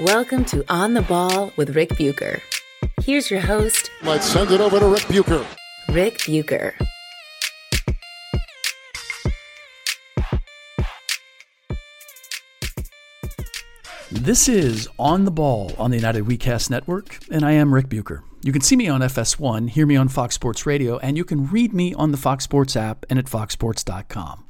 Welcome to On the Ball with Ric Bucher. Here's your host, Let's send it over to Ric Bucher. Ric Bucher. This is On the Ball on the United WeCast Network, and I am Ric Bucher. You can see me on FS1, hear me on Fox Sports Radio, and you can read me on the Fox Sports app and at foxsports.com.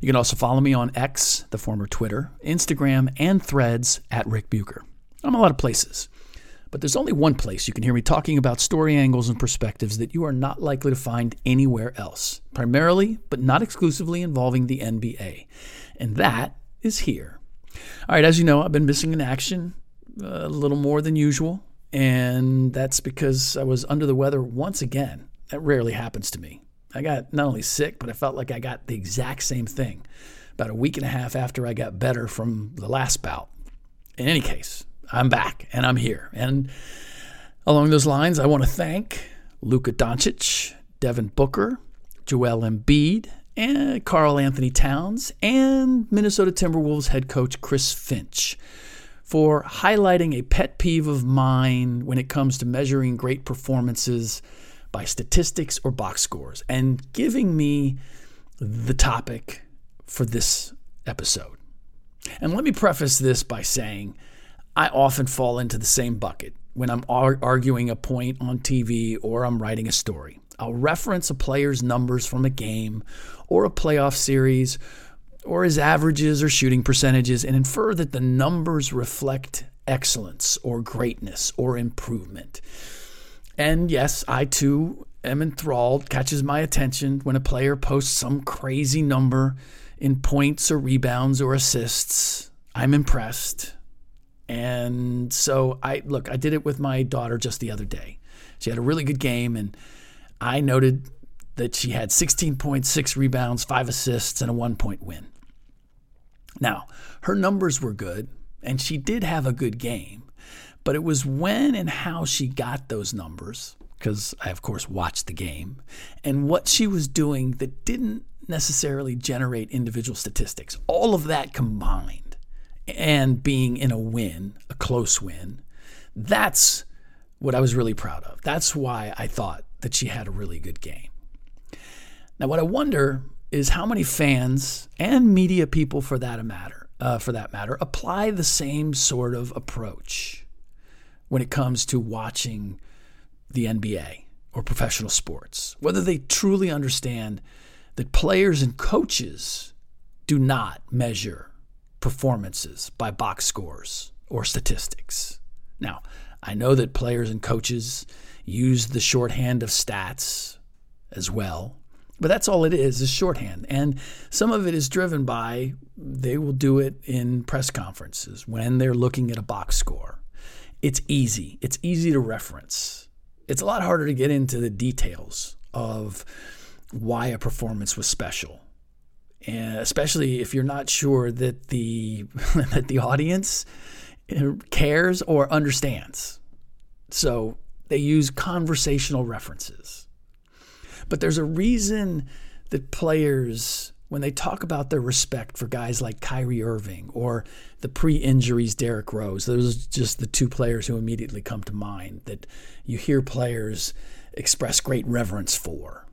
You can also follow me on X, the former Twitter, Instagram, and threads at Ric Bucher. I'm a lot of places, but there's only one place you can hear me talking about story angles and perspectives that you are not likely to find anywhere else, primarily, but not exclusively involving the NBA. And that is here. All right, as you know, I've been missing in action uh, a little more than usual, and that's because I was under the weather once again. That rarely happens to me. I got not only sick, but I felt like I got the exact same thing about a week and a half after I got better from the last bout. In any case, I'm back and I'm here. And along those lines, I want to thank Luka Doncic, Devin Booker, Joel Embiid, and Karl Anthony Towns, and Minnesota Timberwolves head coach Chris Finch for highlighting a pet peeve of mine when it comes to measuring great performances by statistics or box scores and giving me the topic for this episode. And let me preface this by saying I often fall into the same bucket when I'm ar- arguing a point on TV or I'm writing a story. I'll reference a player's numbers from a game or a playoff series or his averages or shooting percentages and infer that the numbers reflect excellence or greatness or improvement. And yes, I too am enthralled, catches my attention when a player posts some crazy number in points or rebounds or assists. I'm impressed. And so I look, I did it with my daughter just the other day. She had a really good game and I noted that she had 16.6 rebounds, 5 assists and a 1-point win. Now, her numbers were good and she did have a good game. But it was when and how she got those numbers, because I, of course, watched the game, and what she was doing that didn't necessarily generate individual statistics. All of that combined and being in a win, a close win, that's what I was really proud of. That's why I thought that she had a really good game. Now, what I wonder is how many fans and media people, for that matter, uh, for that matter, apply the same sort of approach when it comes to watching the NBA or professional sports, whether they truly understand that players and coaches do not measure performances by box scores or statistics. Now, I know that players and coaches use the shorthand of stats as well, but that's all it is, is shorthand. And some of it is driven by they will do it in press conferences when they're looking at a box score it's easy. It's easy to reference. It's a lot harder to get into the details of why a performance was special. And especially if you're not sure that the that the audience eh, cares or understands. So they use conversational references. But there's a reason that players when they talk about their respect for guys like Kyrie Irving or the pre injuries Derrick Rose, those are just the two players who immediately come to mind that you hear players express great reverence for.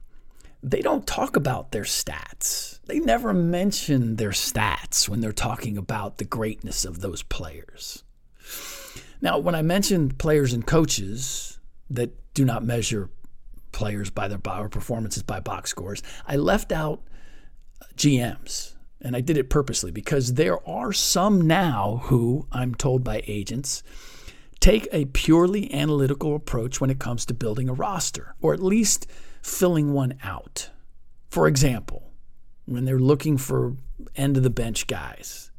they don't talk about their stats. They never mention their stats when they're talking about the greatness of those players. Now, when I mention players and coaches that do not measure players by their performances by box scores, I left out GMs. And I did it purposely because there are some now who, I'm told by agents, take a purely analytical approach when it comes to building a roster, or at least filling one out. For example, when they're looking for end of the bench guys,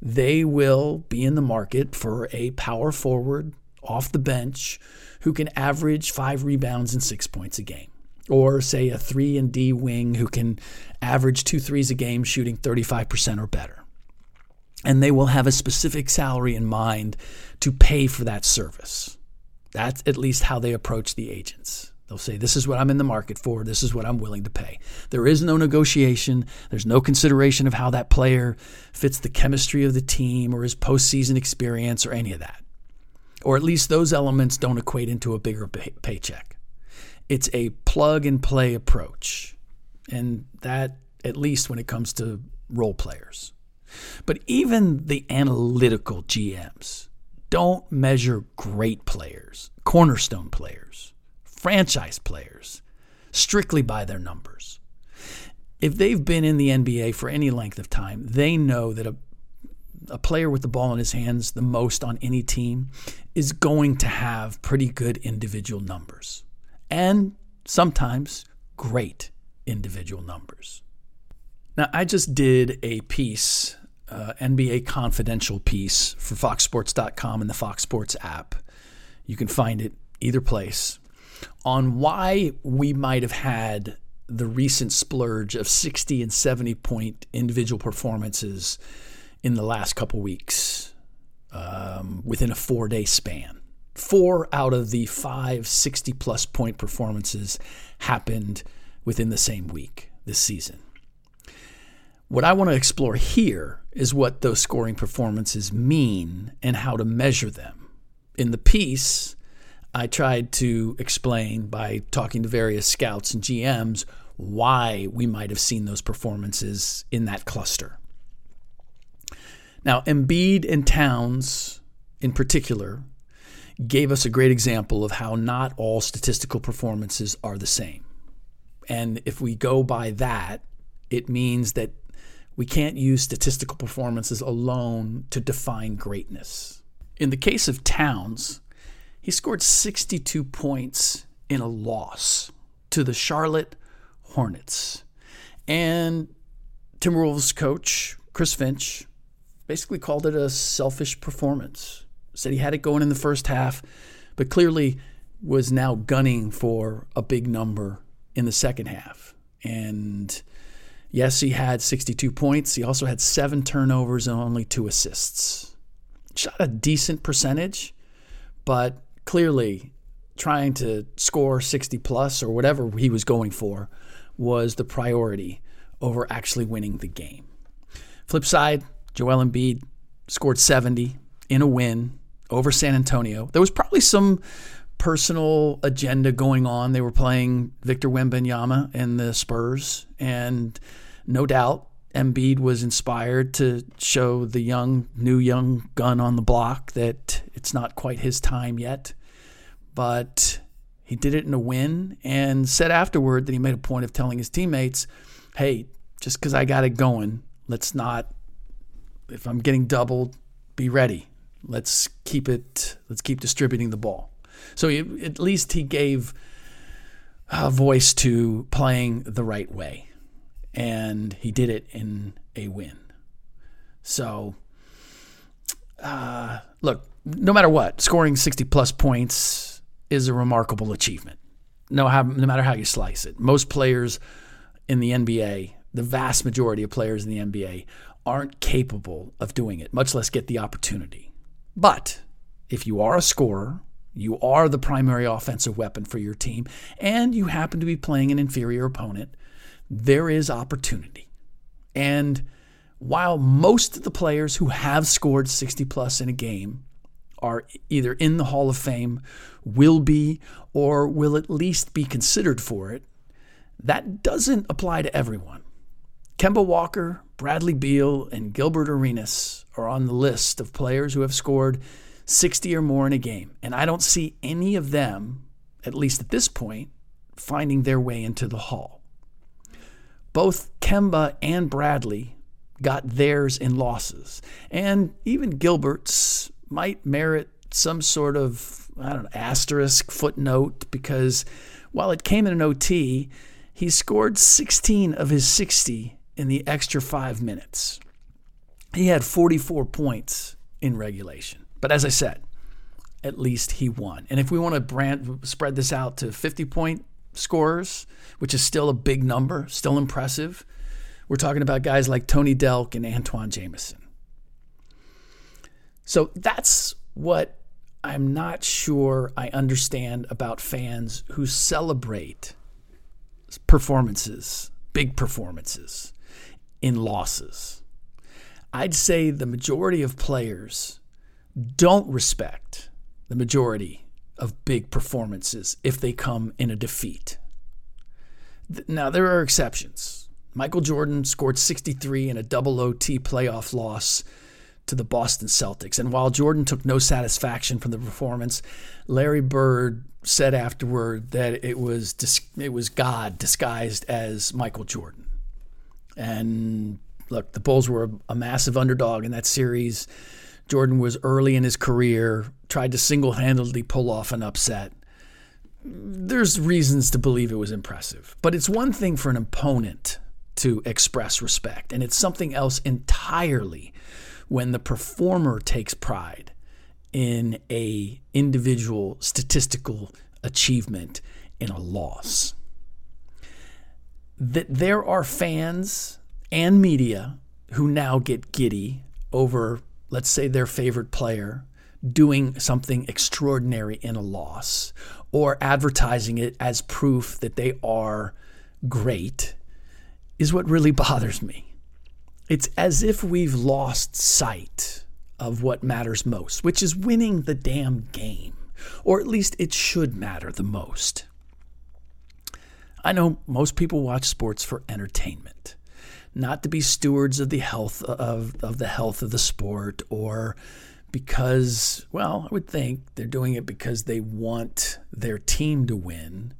they will be in the market for a power forward off the bench who can average five rebounds and six points a game. Or say a three and D wing who can average two threes a game shooting 35% or better. And they will have a specific salary in mind to pay for that service. That's at least how they approach the agents. They'll say, This is what I'm in the market for. This is what I'm willing to pay. There is no negotiation. There's no consideration of how that player fits the chemistry of the team or his postseason experience or any of that. Or at least those elements don't equate into a bigger pay- paycheck. It's a plug and play approach. And that, at least when it comes to role players. But even the analytical GMs don't measure great players, cornerstone players franchise players strictly by their numbers. If they've been in the NBA for any length of time, they know that a, a player with the ball in his hands the most on any team is going to have pretty good individual numbers and sometimes great individual numbers. Now, I just did a piece, uh, NBA Confidential piece for FoxSports.com and the Fox Sports app. You can find it either place on why we might have had the recent splurge of 60 and 70 point individual performances in the last couple weeks um, within a four day span. Four out of the five 60 plus point performances happened within the same week this season. What I want to explore here is what those scoring performances mean and how to measure them. In the piece, I tried to explain by talking to various scouts and GMs why we might have seen those performances in that cluster. Now, Embiid and Towns, in particular, gave us a great example of how not all statistical performances are the same. And if we go by that, it means that we can't use statistical performances alone to define greatness. In the case of Towns, he scored 62 points in a loss to the Charlotte Hornets. And Timberwolves coach Chris Finch basically called it a selfish performance. Said he had it going in the first half, but clearly was now gunning for a big number in the second half. And yes, he had 62 points. He also had seven turnovers and only two assists. Shot a decent percentage, but clearly trying to score 60 plus or whatever he was going for was the priority over actually winning the game. Flip side, Joel Embiid scored 70 in a win over San Antonio. There was probably some personal agenda going on. They were playing Victor Wembanyama and the Spurs, and no doubt Embiid was inspired to show the young, new young gun on the block that it's not quite his time yet but he did it in a win and said afterward that he made a point of telling his teammates, hey, just because I got it going, let's not, if I'm getting doubled, be ready. Let's keep it, let's keep distributing the ball. So he, at least he gave a voice to playing the right way. And he did it in a win. So, uh, look, no matter what, scoring 60 plus points is a remarkable achievement. No, no matter how you slice it. Most players in the NBA, the vast majority of players in the NBA, aren't capable of doing it, much less get the opportunity. But if you are a scorer, you are the primary offensive weapon for your team, and you happen to be playing an inferior opponent, there is opportunity. And while most of the players who have scored 60 plus in a game are either in the Hall of Fame, will be, or will at least be considered for it. That doesn't apply to everyone. Kemba Walker, Bradley Beal, and Gilbert Arenas are on the list of players who have scored 60 or more in a game. And I don't see any of them, at least at this point, finding their way into the hall. Both Kemba and Bradley got theirs in losses. And even Gilbert's might merit some sort of, I don't know, asterisk footnote because while it came in an OT, he scored 16 of his 60 in the extra five minutes. He had 44 points in regulation. But as I said, at least he won. And if we want to brand, spread this out to 50 point scorers, which is still a big number, still impressive, we're talking about guys like Tony Delk and Antawn Jamison. So that's what I'm not sure I understand about fans who celebrate performances, big performances, in losses. I'd say the majority of players don't respect the majority of big performances if they come in a defeat. Now, there are exceptions. Michael Jordan scored 63 in a double OT playoff loss to the Boston Celtics. And while Jordan took no satisfaction from the performance, Larry Bird said afterward that it was it was God disguised as Michael Jordan. And look, the Bulls were a massive underdog in that series. Jordan was early in his career, tried to single-handedly pull off an upset. There's reasons to believe it was impressive, but it's one thing for an opponent to express respect, and it's something else entirely when the performer takes pride in a individual statistical achievement in a loss. That there are fans and media who now get giddy over, let's say, their favorite player doing something extraordinary in a loss or advertising it as proof that they are great is what really bothers me. It's as if we've lost sight of what matters most, which is winning the damn game. Or at least it should matter the most. I know most people watch sports for entertainment, not to be stewards of the health of, of the health of the sport or because, well, I would think they're doing it because they want their team to win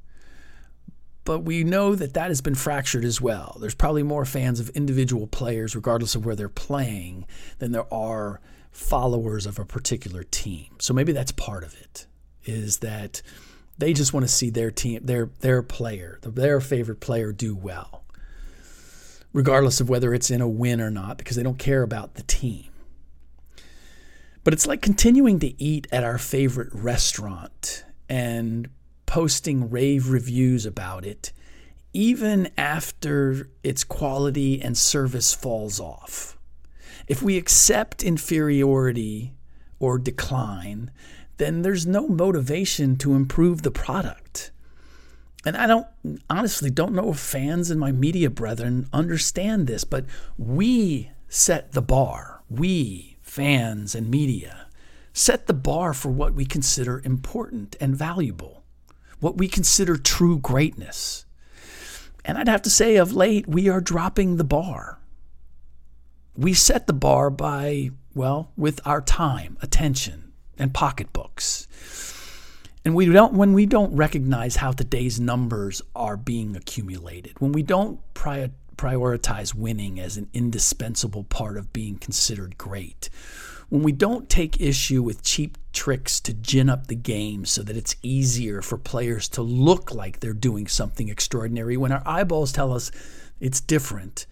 but we know that that has been fractured as well. There's probably more fans of individual players, regardless of where they're playing, than there are followers of a particular team. So maybe that's part of it, is that they just want to see their team, their their player, their favorite player do well, regardless of whether it's in a win or not, because they don't care about the team. But it's like continuing to eat at our favorite restaurant and posting rave reviews about it, even after its quality and service falls off. If we accept inferiority or decline, then there's no motivation to improve the product. And I don't honestly don't know if fans and my media brethren understand this, but we set the bar. We, fans and media, set the bar for what we consider important and valuable what we consider true greatness. And I'd have to say, of late, we are dropping the bar. We set the bar by, well, with our time, attention, and pocketbooks. And we don't when we don't recognize how today's numbers are being accumulated, when we don't prior, prioritize winning as an indispensable part of being considered great, when we don't take issue with cheap tricks to gin up the game so that it's easier for players to look like they're doing something extraordinary when our eyeballs tell us it's different,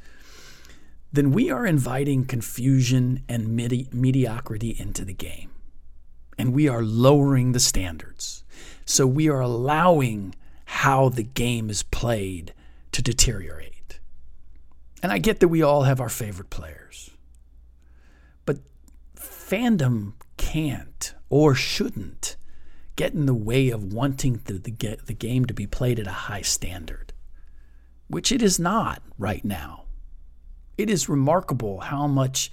then we are inviting confusion and medi- mediocrity into the game. And we are lowering the standards. So we are allowing how the game is played to deteriorate. And I get that we all have our favorite players but fandom can't or shouldn't get in the way of wanting the, the, the game to be played at a high standard, which it is not right now. It is remarkable how much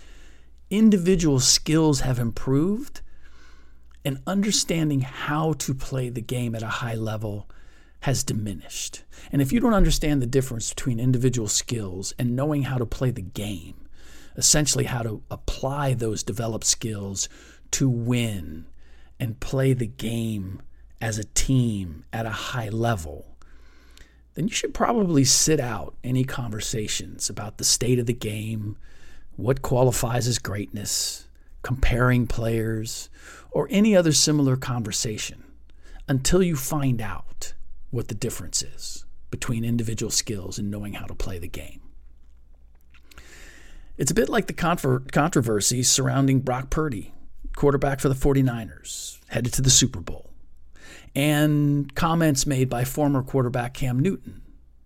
individual skills have improved and understanding how to play the game at a high level has diminished. And if you don't understand the difference between individual skills and knowing how to play the game, essentially how to apply those developed skills to win and play the game as a team at a high level, then you should probably sit out any conversations about the state of the game, what qualifies as greatness, comparing players, or any other similar conversation until you find out what the difference is between individual skills and knowing how to play the game. It's a bit like the controversy surrounding Brock Purdy, quarterback for the 49ers, headed to the Super Bowl, and comments made by former quarterback Cam Newton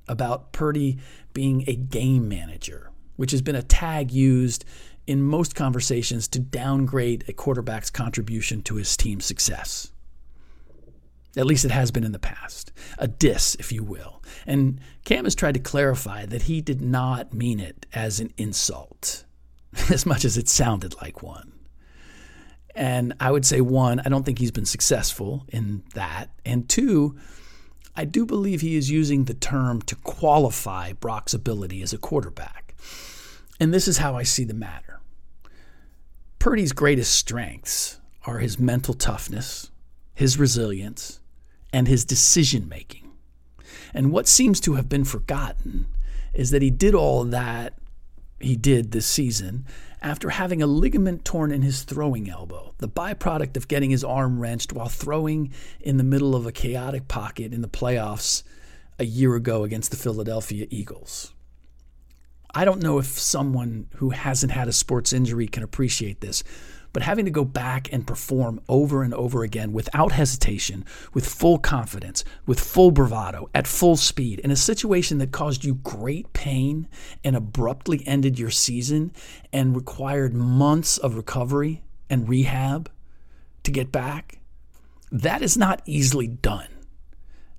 about Purdy being a game manager, which has been a tag used in most conversations to downgrade a quarterback's contribution to his team's success. At least it has been in the past. A diss, if you will. And Cam has tried to clarify that he did not mean it as an insult, as much as it sounded like one. And I would say, one, I don't think he's been successful in that. And two, I do believe he is using the term to qualify Brock's ability as a quarterback. And this is how I see the matter. Purdy's greatest strengths are his mental toughness, his resilience, and his decision making. And what seems to have been forgotten is that he did all that he did this season after having a ligament torn in his throwing elbow, the byproduct of getting his arm wrenched while throwing in the middle of a chaotic pocket in the playoffs a year ago against the Philadelphia Eagles. I don't know if someone who hasn't had a sports injury can appreciate this, but having to go back and perform over and over again without hesitation, with full confidence, with full bravado, at full speed, in a situation that caused you great pain and abruptly ended your season and required months of recovery and rehab to get back, that is not easily done.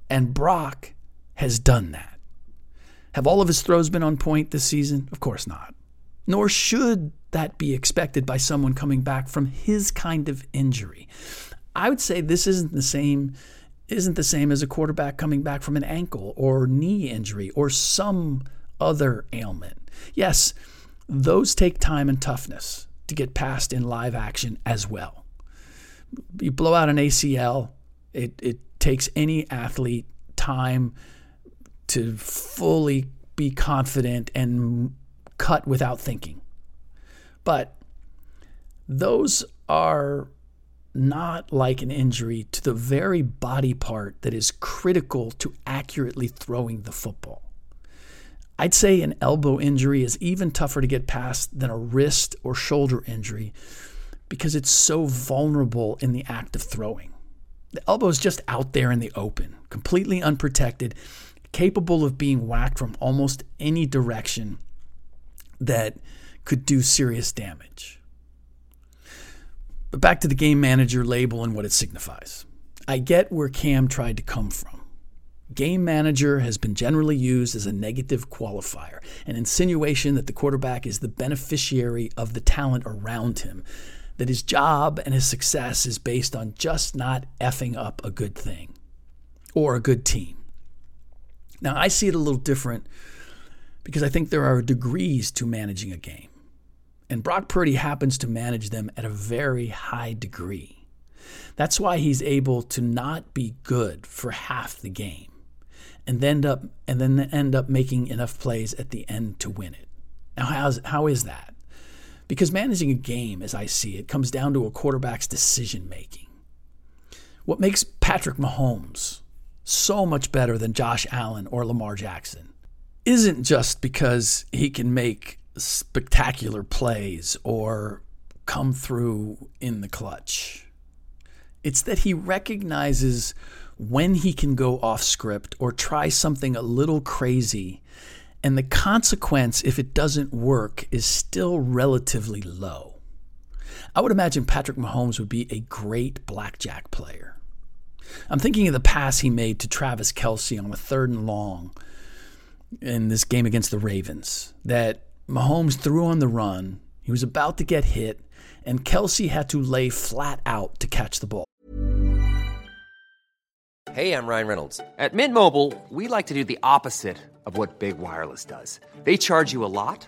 And Brock has done that. Have all of his throws been on point this season? Of course not. Nor should that be expected by someone coming back from his kind of injury. I would say this isn't the same isn't the same as a quarterback coming back from an ankle or knee injury or some other ailment. Yes, those take time and toughness to get past in live action as well. You blow out an ACL, it, it takes any athlete time to fully be confident and cut without thinking. But those are not like an injury to the very body part that is critical to accurately throwing the football. I'd say an elbow injury is even tougher to get past than a wrist or shoulder injury because it's so vulnerable in the act of throwing. The elbow is just out there in the open, completely unprotected, capable of being whacked from almost any direction that could do serious damage. But back to the game manager label and what it signifies. I get where Cam tried to come from. Game manager has been generally used as a negative qualifier, an insinuation that the quarterback is the beneficiary of the talent around him, that his job and his success is based on just not effing up a good thing or a good team. Now, I see it a little different because I think there are degrees to managing a game. And Brock Purdy happens to manage them at a very high degree. That's why he's able to not be good for half the game and then end up and then end up making enough plays at the end to win it. Now how's, how is that? Because managing a game, as I see it, comes down to a quarterback's decision making. What makes Patrick Mahomes so much better than Josh Allen or Lamar Jackson isn't just because he can make spectacular plays or come through in the clutch. It's that he recognizes when he can go off script or try something a little crazy, and the consequence, if it doesn't work, is still relatively low. I would imagine Patrick Mahomes would be a great blackjack player. I'm thinking of the pass he made to Travis Kelce on a third and long in this game against the Ravens that Mahomes threw on the run. He was about to get hit, and Kelsey had to lay flat out to catch the ball. Hey, I'm Ryan Reynolds. At Mint Mobile, we like to do the opposite of what Big Wireless does. They charge you a lot,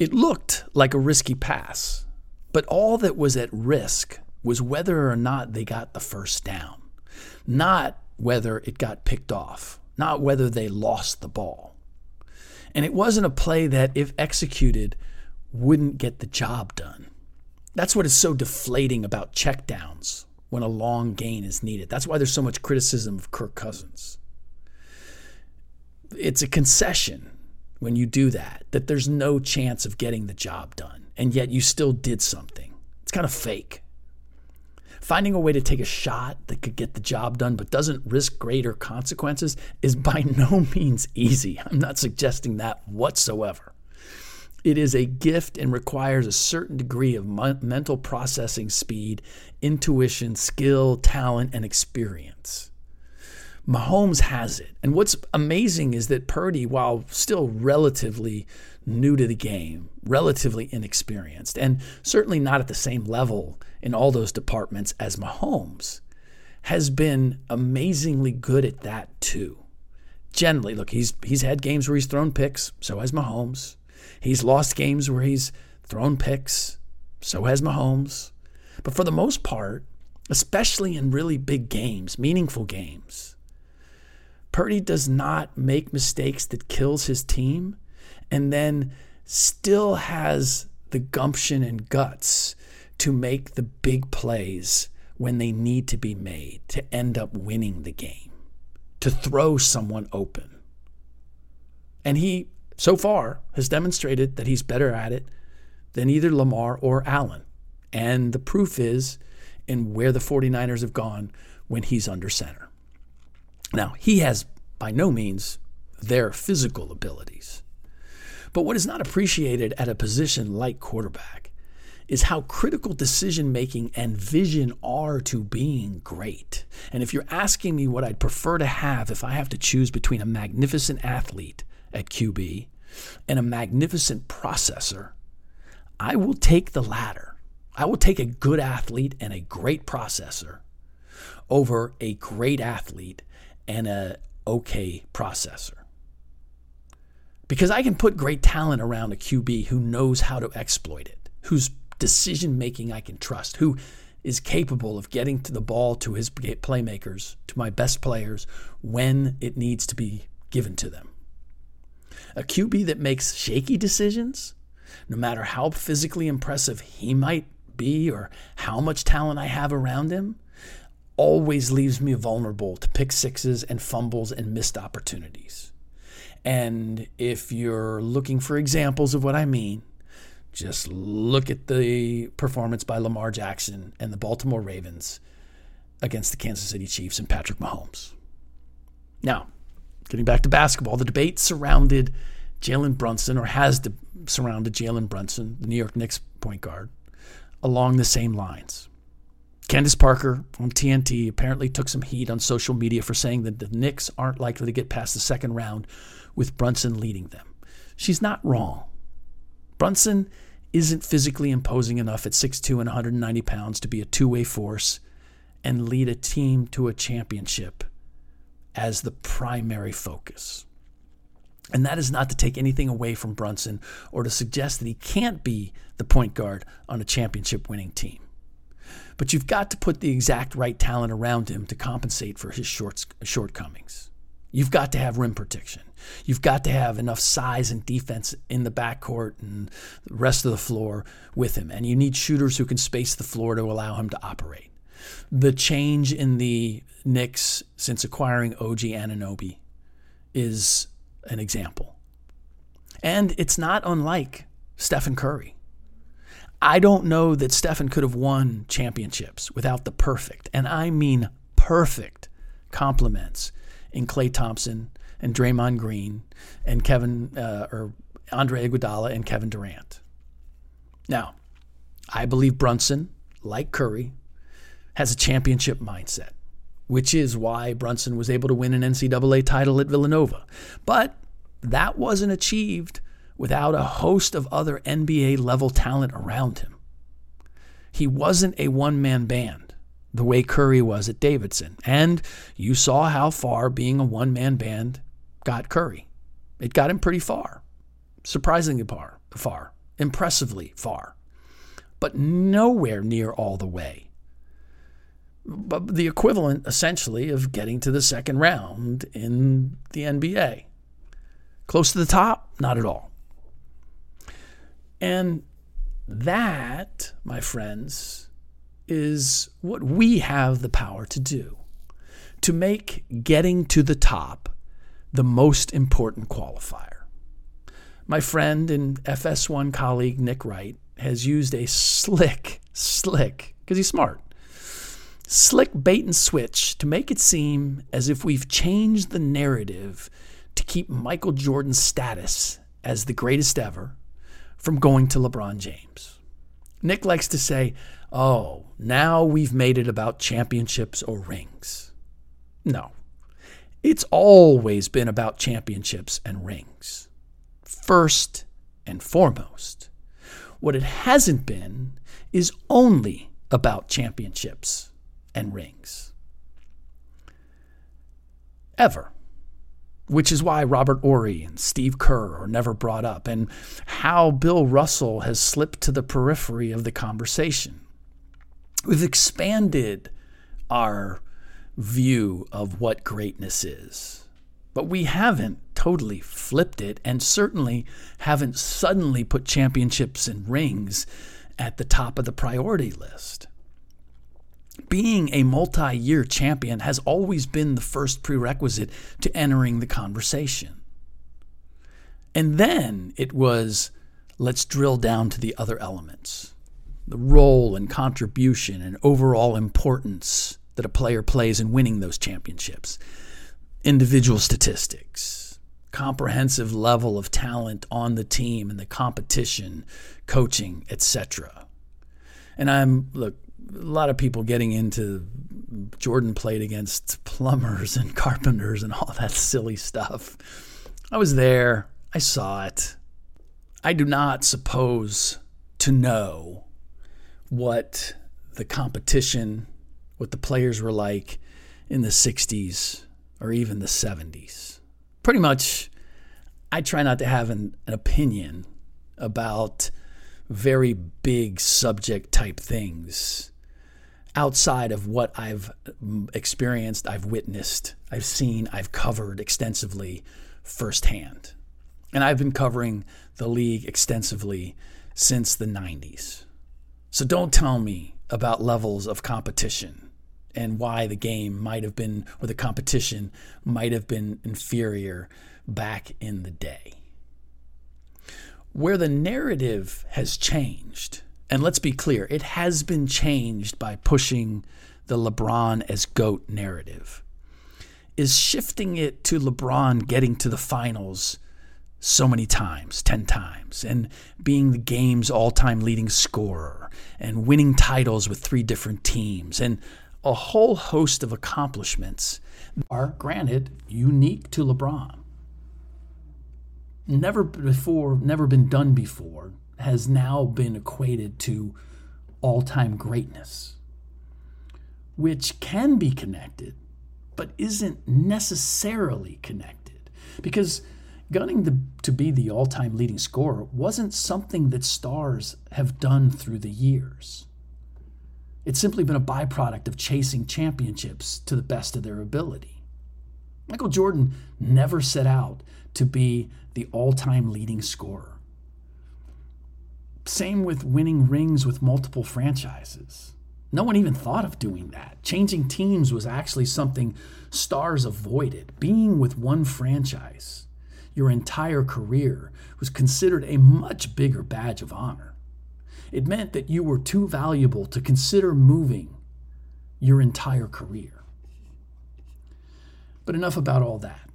It looked like a risky pass, but all that was at risk was whether or not they got the first down, not whether it got picked off, not whether they lost the ball. And it wasn't a play that, if executed, wouldn't get the job done. That's what is so deflating about checkdowns when a long gain is needed. That's why there's so much criticism of Kirk Cousins. It's a concession when you do that, that there's no chance of getting the job done, and yet you still did something. It's kind of fake. Finding a way to take a shot that could get the job done but doesn't risk greater consequences is by no means easy. I'm not suggesting that whatsoever. It is a gift and requires a certain degree of mental processing speed, intuition, skill, talent, and experience. Mahomes has it. And what's amazing is that Purdy, while still relatively new to the game, relatively inexperienced, and certainly not at the same level in all those departments as Mahomes, has been amazingly good at that too. Generally, look, he's he's had games where he's thrown picks, so has Mahomes. He's lost games where he's thrown picks, so has Mahomes. But for the most part, especially in really big games, meaningful games, Purdy does not make mistakes that kills his team and then still has the gumption and guts to make the big plays when they need to be made to end up winning the game, to throw someone open. And he so far has demonstrated that he's better at it than either Lamar or Allen. And the proof is in where the 49ers have gone when he's under center. Now, he has by no means their physical abilities. But what is not appreciated at a position like quarterback is how critical decision making and vision are to being great. And if you're asking me what I'd prefer to have if I have to choose between a magnificent athlete at QB and a magnificent processor, I will take the latter. I will take a good athlete and a great processor over a great athlete and a okay processor. Because I can put great talent around a QB who knows how to exploit it, whose decision making I can trust, who is capable of getting to the ball to his playmakers, to my best players when it needs to be given to them. A QB that makes shaky decisions, no matter how physically impressive he might be or how much talent I have around him, always leaves me vulnerable to pick sixes and fumbles and missed opportunities. And if you're looking for examples of what I mean, just look at the performance by Lamar Jackson and the Baltimore Ravens against the Kansas City Chiefs and Patrick Mahomes. Now, Getting back to basketball, the debate surrounded Jalen Brunson, or has surrounded Jalen Brunson, the New York Knicks point guard, along the same lines. Candace Parker from TNT apparently took some heat on social media for saying that the Knicks aren't likely to get past the second round with Brunson leading them. She's not wrong. Brunson isn't physically imposing enough at 6'2 and 190 pounds to be a two way force and lead a team to a championship as the primary focus. And that is not to take anything away from Brunson or to suggest that he can't be the point guard on a championship winning team. But you've got to put the exact right talent around him to compensate for his short, shortcomings. You've got to have rim protection. You've got to have enough size and defense in the backcourt and the rest of the floor with him. And you need shooters who can space the floor to allow him to operate. The change in the Knicks since acquiring OG Anunoby is an example. And it's not unlike Stephen Curry. I don't know that Stephen could have won championships without the perfect, and I mean perfect, complements in Klay Thompson and Draymond Green and Kevin uh, or Andre Iguodala and Kevin Durant. Now, I believe Brunson, like Curry, has a championship mindset, which is why Brunson was able to win an NCAA title at Villanova. But that wasn't achieved without a host of other NBA level talent around him. He wasn't a one man band the way Curry was at Davidson. And you saw how far being a one man band got Curry. It got him pretty far, surprisingly far, far, impressively far, but nowhere near all the way. But the equivalent, essentially, of getting to the second round in the NBA. Close to the top? Not at all. And that, my friends, is what we have the power to do to make getting to the top the most important qualifier. My friend and FS1 colleague Nick Wright has used a slick, slick, because he's smart, slick bait and switch to make it seem as if we've changed the narrative to keep Michael Jordan's status as the greatest ever from going to LeBron James. Nick likes to say, oh, now we've made it about championships or rings. No, it's always been about championships and rings. First and foremost. What it hasn't been is only about championships and rings. Ever which is why Robert Horry and Steve Kerr are never brought up, and how Bill Russell has slipped to the periphery of the conversation. We've expanded our view of what greatness is, but we haven't totally flipped it, and certainly haven't suddenly put championships and rings at the top of the priority list being a multi year champion has always been the first prerequisite to entering the conversation. And then it was let's drill down to the other elements the role and contribution and overall importance that a player plays in winning those championships, individual statistics, comprehensive level of talent on the team and the competition, coaching, etc. And I'm look, a lot of people getting into Jordan played against plumbers and carpenters and all that silly stuff. I was there. I saw it. I do not suppose to know what the competition, what the players were like in the 60s or even the 70s. Pretty much, I try not to have an, an opinion about very big subject type things outside of what I've mm, experienced, I've witnessed, I've seen, I've covered extensively firsthand. And I've been covering the league extensively since the 90s. So don't tell me about levels of competition and why the game might have been, or the competition might have been inferior back in the day. Where the narrative has changed and let's be clear, it has been changed by pushing the LeBron as GOAT narrative, is shifting it to LeBron getting to the finals so many times, 10 times, and being the game's all time leading scorer, and winning titles with three different teams, and a whole host of accomplishments are, granted, unique to LeBron. Never before, never been done before has now been equated to all time greatness, which can be connected, but isn't necessarily connected. Because gunning the, to be the all time leading scorer wasn't something that stars have done through the years. It's simply been a byproduct of chasing championships to the best of their ability. Michael Jordan never set out to be the all time leading scorer. Same with winning rings with multiple franchises. No one even thought of doing that. Changing teams was actually something stars avoided. Being with one franchise your entire career was considered a much bigger badge of honor. It meant that you were too valuable to consider moving your entire career. But enough about all that.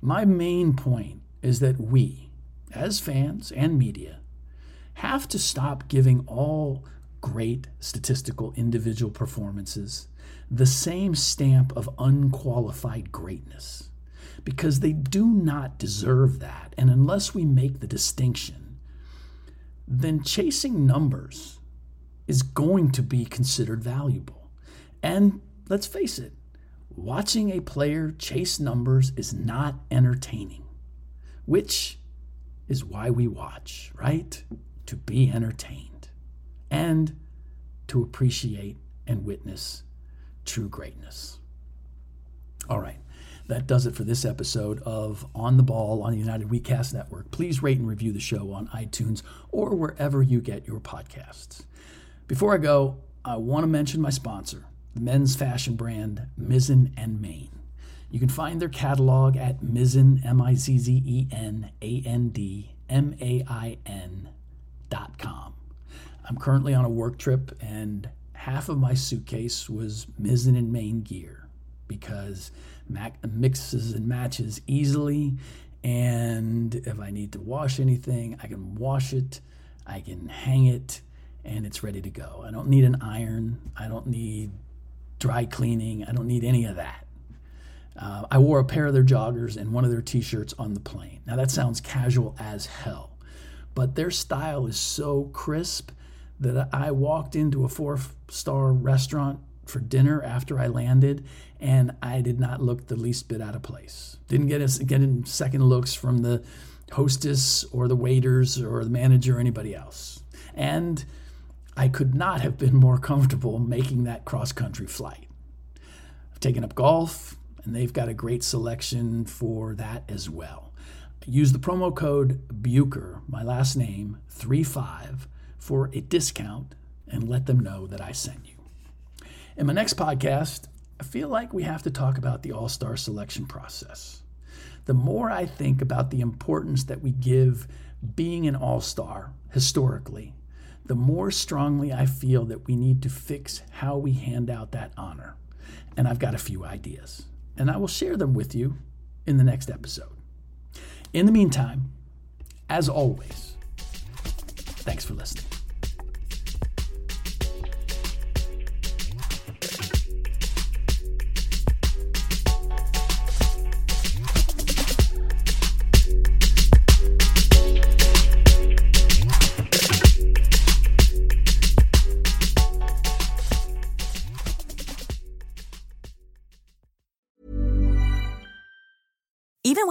My main point is that we, as fans and media, have to stop giving all great statistical individual performances the same stamp of unqualified greatness because they do not deserve that. And unless we make the distinction, then chasing numbers is going to be considered valuable. And let's face it, watching a player chase numbers is not entertaining, which is why we watch, right? To be entertained and to appreciate and witness true greatness. All right. That does it for this episode of On the Ball on the United WeCast Network. Please rate and review the show on iTunes or wherever you get your podcasts. Before I go, I want to mention my sponsor, the men's fashion brand Mizzen and Main. You can find their catalog at Mizzen, M I Z Z E N A N D M A I N com. I'm currently on a work trip, and half of my suitcase was Mizzen and Main gear because Mac mixes and matches easily. And if I need to wash anything, I can wash it, I can hang it, and it's ready to go. I don't need an iron, I don't need dry cleaning, I don't need any of that. Uh, I wore a pair of their joggers and one of their t shirts on the plane. Now, that sounds casual as hell, but their style is so crisp that I walked into a four star restaurant for dinner after I landed, and I did not look the least bit out of place. Didn't get a, second looks from the hostess or the waiters or the manager or anybody else. And I could not have been more comfortable making that cross country flight. I've taken up golf, and they've got a great selection for that as well. Use the promo code BUCHER, my last name, 35, for a discount and let them know that I sent you. In my next podcast, I feel like we have to talk about the All Star selection process. The more I think about the importance that we give being an All Star historically, the more strongly I feel that we need to fix how we hand out that honor. And I've got a few ideas, and I will share them with you in the next episode. In the meantime, as always, thanks for listening.